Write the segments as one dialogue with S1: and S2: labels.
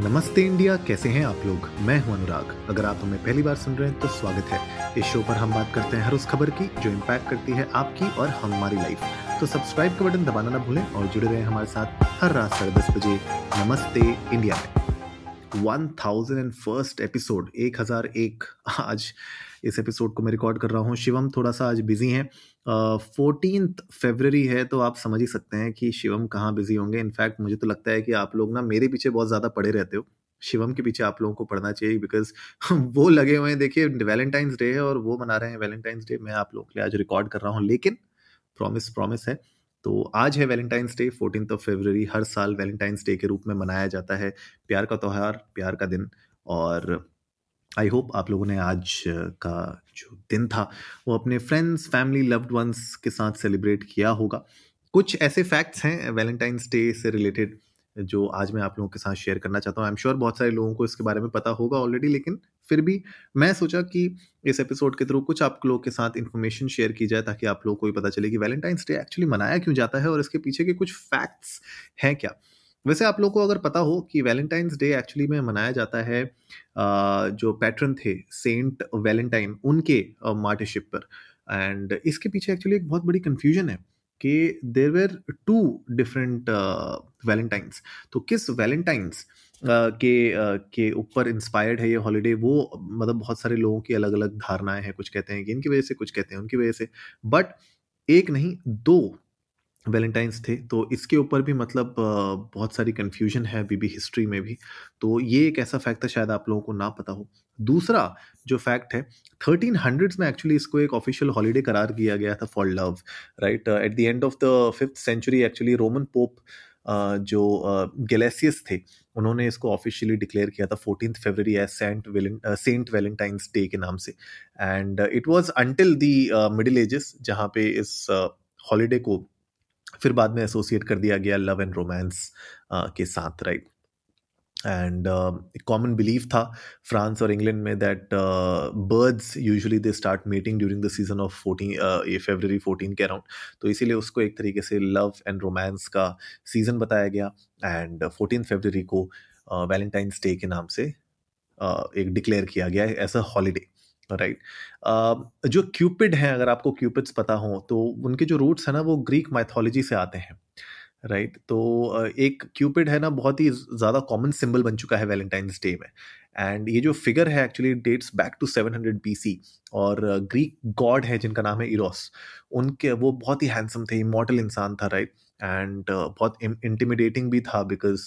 S1: नमस्ते इंडिया, कैसे हैं आप लोग? मैं हूँ अनुराग। अगर आप हमें पहली बार सुन रहे हैं तो स्वागत है। इस शो पर हम बात करते हैं हर उस खबर की, जो इम्पैक्ट करती है आपकी और हमारी लाइफ तो सब्सक्राइब का बटन दबाना ना भूलें और जुड़े रहें हमारे साथ हर रात साढ़े दस बजे नमस्ते इंडिया में। One thousand and first episode एक हज़ार एक। आज इस एपिसोड को मैं रिकॉर्ड कर रहा हूँ। शिवम थोड़ा सा आज बिज़ी हैं। फोर्टीन फेबररी है तो आप समझ ही सकते हैं कि शिवम कहाँ बिज़ी होंगे। इनफैक्ट मुझे तो लगता है कि आप लोग ना मेरे पीछे बहुत ज़्यादा पड़े रहते हो। शिवम के पीछे आप लोगों को पढ़ना चाहिए बिकॉज़ वो लगे हुए हैं। देखिए वैलेंटाइंस डे है और वो मना रहे हैं वैलेंटाइंस डे मैं आप लोगों के लिए आज रिकॉर्ड कर रहा हूँ, लेकिन प्रॉमिस प्रॉमिस है। तो आज है Valentine's day fourteen of February हर साल वैलेंटाइंस डे के रूप में मनाया जाता है। प्यार का त्यौहार, प्यार का दिन और आई होप आप लोगों ने आज का जो दिन था, वो अपने फ्रेंड्स फैमिली लव्ड वंस के साथ सेलिब्रेट किया होगा। कुछ ऐसे फैक्ट्स हैं वैलेंटाइंस डे से रिलेटेड जो आज मैं आप लोगों के साथ शेयर करना चाहता हूँ। आई एम श्योर बहुत सारे लोगों को इसके बारे में पता होगा ऑलरेडी लेकिन फिर भी मैं सोचा कि इस एपिसोड के थ्रू कुछ आप लोगों के साथ इन्फॉर्मेशन शेयर की जाए, ताकि आप लोगों को भी पता चले कि वैलेंटाइंस डे एक्चुअली मनाया क्यों जाता है और इसके पीछे के कुछ फैक्ट्स हैं क्या। वैसे आप लोग को अगर पता हो कि वैलेंटाइंस डे एक्चुअली में मनाया जाता है जो पैटर्न थे सेंट वैलेंटाइन उनके मार्टिशिप पर। एंड इसके पीछे एक्चुअली एक बहुत बड़ी कन्फ्यूज़न है कि there were two different Valentines तो किस वैलेंटाइंस के के ऊपर इंस्पायर्ड है ये हॉलीडे वो मतलब बहुत सारे लोगों की अलग अलग धारणाएँ हैं, कुछ कहते हैं कि इनकी वजह से, कुछ कहते हैं उनकी वजह से। बट एक नहीं, दो वैलेंटाइंस थे तो इसके ऊपर भी मतलब बहुत सारी कन्फ्यूज़न है अभी भी हिस्ट्री में भी। तो ये एक ऐसा फैक्ट था, शायद आप लोगों को ना पता हो। दूसरा जो फैक्ट है थर्टीन हंड्रेड्स में एक्चुअली इसको एक ऑफिशियल हॉलीडे करार किया गया था for love right at the end of the fifth century actually Roman pope जो गलेसियस थे, उन्होंने इसको ऑफिशियली डिक्लेयर किया था fourteen February as saint saint Valentine's day के नाम से। And it was until the middle ages जहाँ पे इस हॉलीडे को फिर बाद में एसोसिएट कर दिया गया लव एंड रोमांस के साथ राइट एंड कॉमन बिलीव था फ्रांस और इंग्लैंड में that birds usually they start meeting during the season of fourteen ये फेबररी फोर्टीन के अराउंड तो इसीलिए उसको एक तरीके से लव एंड रोमांस का सीज़न बताया गया एंड फोर्टीन फेबररी को वैलेंटाइंस डे के नाम से uh, एक डिक्लेयर किया गया as a holiday right uh, जो क्यूपिड हैं अगर आपको क्यूपिड्स पता हो तो उनके जो रूट्स हैं ना वो ग्रीक माइथोलॉजी से आते हैं राइट? तो uh, एक क्यूपिड है ना बहुत ही ज़्यादा कॉमन सिंबल बन चुका है वैलेंटाइंस डे में। एंड ये जो फिगर है actually dates back to 700 BC और ग्रीक uh, गॉड है जिनका नाम है इरोस उनके वो बहुत ही हैंडसम थे इमोटल इंसान था राइट एंड बहुत इंटिमिडेटिंग भी था because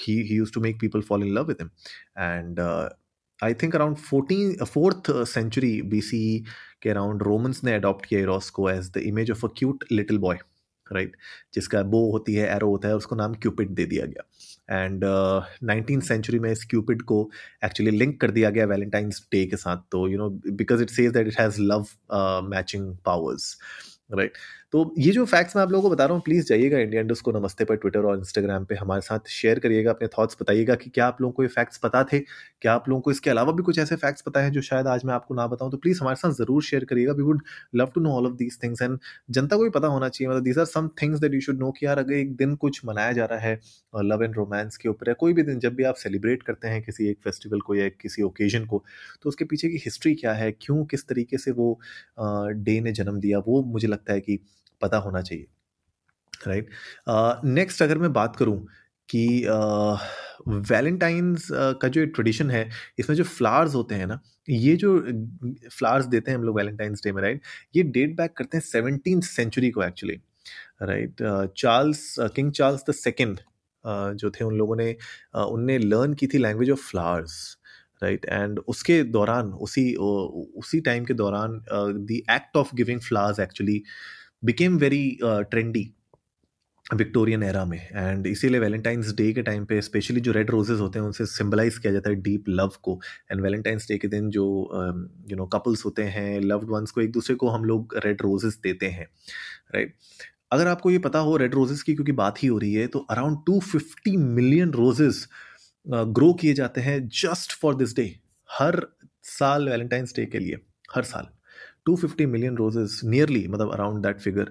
S1: he used to make people follow in love with him and I think around fourteen fourth century B C के अराउंड रोमन्स ने अडॉप्ट किया इरोस को as the image of a cute little boy right जिसका bow होती है arrow होता है, उसको नाम क्यूपिड दे दिया गया। एंड नाइनटीन सेंचुरी में इस क्यूपिड को एक्चुअली लिंक कर दिया गया वैलेंटाइंस डे के साथ। तो you know because it says that it has love matching powers right तो ये जो फैक्ट्स मैं आप लोगों को बता रहा हूँ प्लीज़ जाइएगा इंडिया इंडस्ट को नमस्ते पर ट्विटर और इंस्टाग्राम पे हमारे साथ शेयर करिएगा, अपने थॉट्स बताइएगा कि क्या आप लोगों को ये फैक्ट्स पता थे, क्या आप लोगों को इसके अलावा भी कुछ ऐसे फैक्ट्स पता है जो शायद आज मैं आपको ना बताऊँ तो प्लीज़ हमारे साथ ज़रूर शेयर करिएगा। We would love to know all of these things and जनता को भी पता होना चाहिए मतलब these are some things that you should know कि यार अगर एक दिन कुछ मनाया जा रहा है लव एंड रोमांस के ऊपर या कोई भी दिन जब भी आप सेलिब्रेट करते हैं किसी एक फेस्टिवल को या किसी ओकेजन को तो उसके पीछे की हिस्ट्री क्या है, क्यों, किस तरीके से वो डे ने जन्म दिया, वो मुझे लगता है कि पता होना चाहिए राइट नेक्स्ट अगर मैं बात करूँ कि वैलेंटाइंस uh, का जो ट्रेडिशन है इसमें जो फ्लावर्स होते हैं ना ये जो फ्लावर्स देते हैं हम लोग वैलेंटाइंस डे में राइट ये डेट बैक करते हैं सेवनटीन सेंचुरी को actually right Charles king Charles the second जो थे उन लोगों ने uh, उनने लर्न की थी language of flowers right and उसके दौरान, उसी उसी टाइम के दौरान the act of giving flowers actually became very trendy Victorian era में। एंड इसीलिए वैलेंटाइंस डे के टाइम पे स्पेशली जो रेड रोजेज होते हैं, उनसे सिंबलाइज किया जाता है डीप लव को। एंड वैलेंटाइंस डे के दिन जो यू नो कपल्स होते हैं लव्ड वंस को एक दूसरे को हम लोग रेड रोजेस देते हैं राइट right? अगर आपको ये पता हो रेड रोजेस की क्योंकि बात ही हो रही है तो around two fifty million roses grow किए जाते हैं जस्ट फॉर दिस डे हर साल वैलेंटाइंस डे के लिए, हर साल। 250 मिलियन रोजेस नियरली मतलब अराउंड दैट फिगर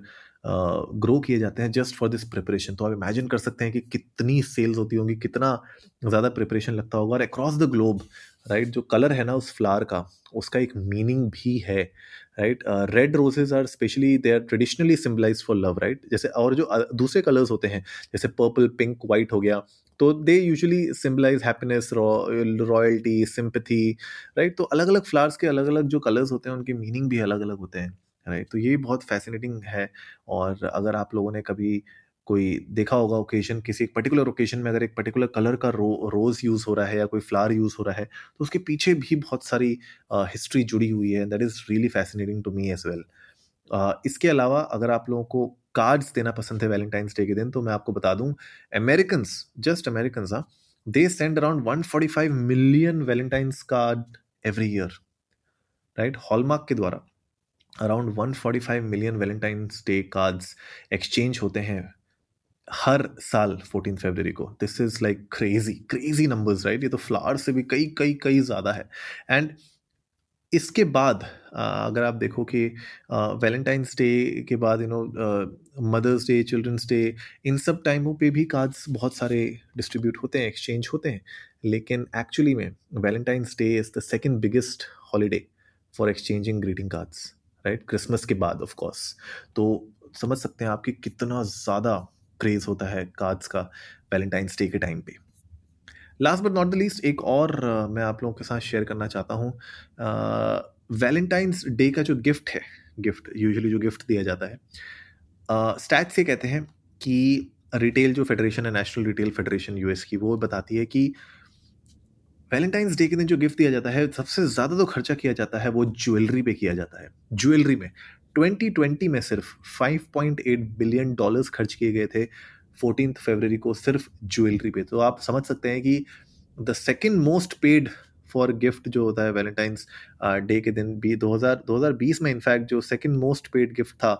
S1: ग्रो किए जाते हैं जस्ट फॉर दिस प्रिपरेशन तो आप इमेजिन कर सकते हैं कि कितनी सेल्स होती होंगी, कितना ज़्यादा प्रिपरेशन लगता होगा। और अक्रॉस द ग्लोब राइट जो कलर है ना उस फ्लावर का, उसका एक मीनिंग भी है right red roses are specially they are traditionally symbolize for love right जैसे और जो दूसरे कलर्स होते हैं, जैसे पर्पल पिंक वाइट हो गया तो they usually symbolize happiness royalty sympathy right तो अलग अलग फ्लावर्स के अलग अलग जो कलर्स होते हैं उनके मीनिंग भी अलग अलग होते हैं राइट तो ये बहुत फैसिनेटिंग है। और अगर आप लोगों ने कभी कोई देखा होगा ओकेजन किसी एक पर्टिकुलर ओकेजन में अगर एक पर्टिकुलर कलर का रो रोज़ यूज़ हो रहा है या कोई फ्लावर यूज़ हो रहा है तो उसके पीछे भी बहुत सारी हिस्ट्री uh, जुड़ी हुई है। That is really fascinating to me as well इसके अलावा अगर आप लोगों को कार्ड्स देना पसंद है वैलेंटाइंस डे के दिन तो मैं आपको बता दूँ अमेरिकन जस्ट अमेरिकन हाँ they send around 145 million Valentine's card every year right Hallmark के द्वारा around 145 million Valentine's Day cards exchange होते हैं हर साल फोर्टीन फरवरी को। This is like crazy crazy numbers right ये तो फ्लावर से भी कई कई कई ज़्यादा है। एंड इसके बाद अगर आप देखो कि वैलेंटाइंस डे के बाद you know Mother's Day Children's Day इन सब टाइमों पे भी कार्ड्स बहुत सारे डिस्ट्रीब्यूट होते हैं एक्सचेंज होते हैं। लेकिन एक्चुअली में Valentine's Day is the second biggest holiday for exchanging greeting cards right Christmas के बाद ऑफ़ कोर्स तो समझ सकते हैं आपकी कितना ज़्यादा क्रेज़ होता है कार्ड्स का वैलेंटाइंस डे के टाइम पे। Last but not the least एक और मैं आप लोगों के साथ शेयर करना चाहता हूँ। वैलेंटाइंस डे का जो गिफ्ट है गिफ्ट यूजुअली जो गिफ्ट दिया जाता है स्टैट से कहते हैं कि रिटेल जो फेडरेशन है नेशनल रिटेल फेडरेशन यूएस की, वो बताती है कि वैलेंटाइंस डे के दिन जो गिफ्ट दिया जाता है, सबसे ज़्यादा तो खर्चा किया जाता है वो ज्वेलरी पे किया जाता है। ज्वेलरी में। 2020 में सिर्फ़ 5.8 बिलियन डॉलर्स खर्च किए गए थे फोर्टीन फरवरी को सिर्फ़ ज्वेलरी पे। तो आप समझ सकते हैं कि the second most paid for gift जो होता है वैलेंटाइंस डे के दिन भी 2000 2020 में इनफैक्ट जो सेकेंड मोस्ट पेड गिफ्ट था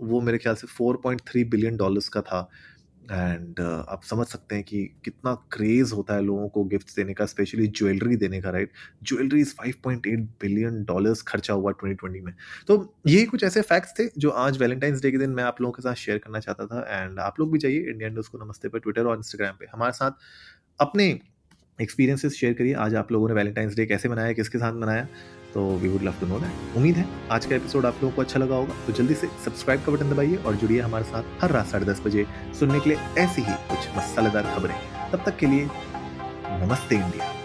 S1: वो मेरे ख्याल से 4.3 बिलियन डॉलर्स का था। एंड uh, आप समझ सकते हैं कि कितना क्रेज होता है लोगों को गिफ्ट देने का स्पेशली ज्वेलरी देने का right jewellery is 5.8 billion dollars खर्चा हुआ 2020 में। तो ये कुछ ऐसे फैक्ट्स थे जो आज वैलेंटाइंस डे के दिन मैं आप लोगों के साथ शेयर करना चाहता था। एंड आप लोग भी जाइए इंडियन न्यूज़ को नमस्ते पर ट्विटर और इंस्टाग्राम पर हमारे साथ अपने एक्सपीरियंसेस शेयर करिए। आज आप लोगों ने वैलेंटाइंस डे कैसे मनाया, किसके साथ मनाया तो we would love to know that उम्मीद है आज का एपिसोड आप लोगों को अच्छा लगा होगा। तो जल्दी से सब्सक्राइब का बटन दबाइए और जुड़िए हमारे साथ हर रात साढ़े दस बजे सुनने के लिए ऐसी ही कुछ मसालेदार खबरें। तब तक के लिए नमस्ते इंडिया।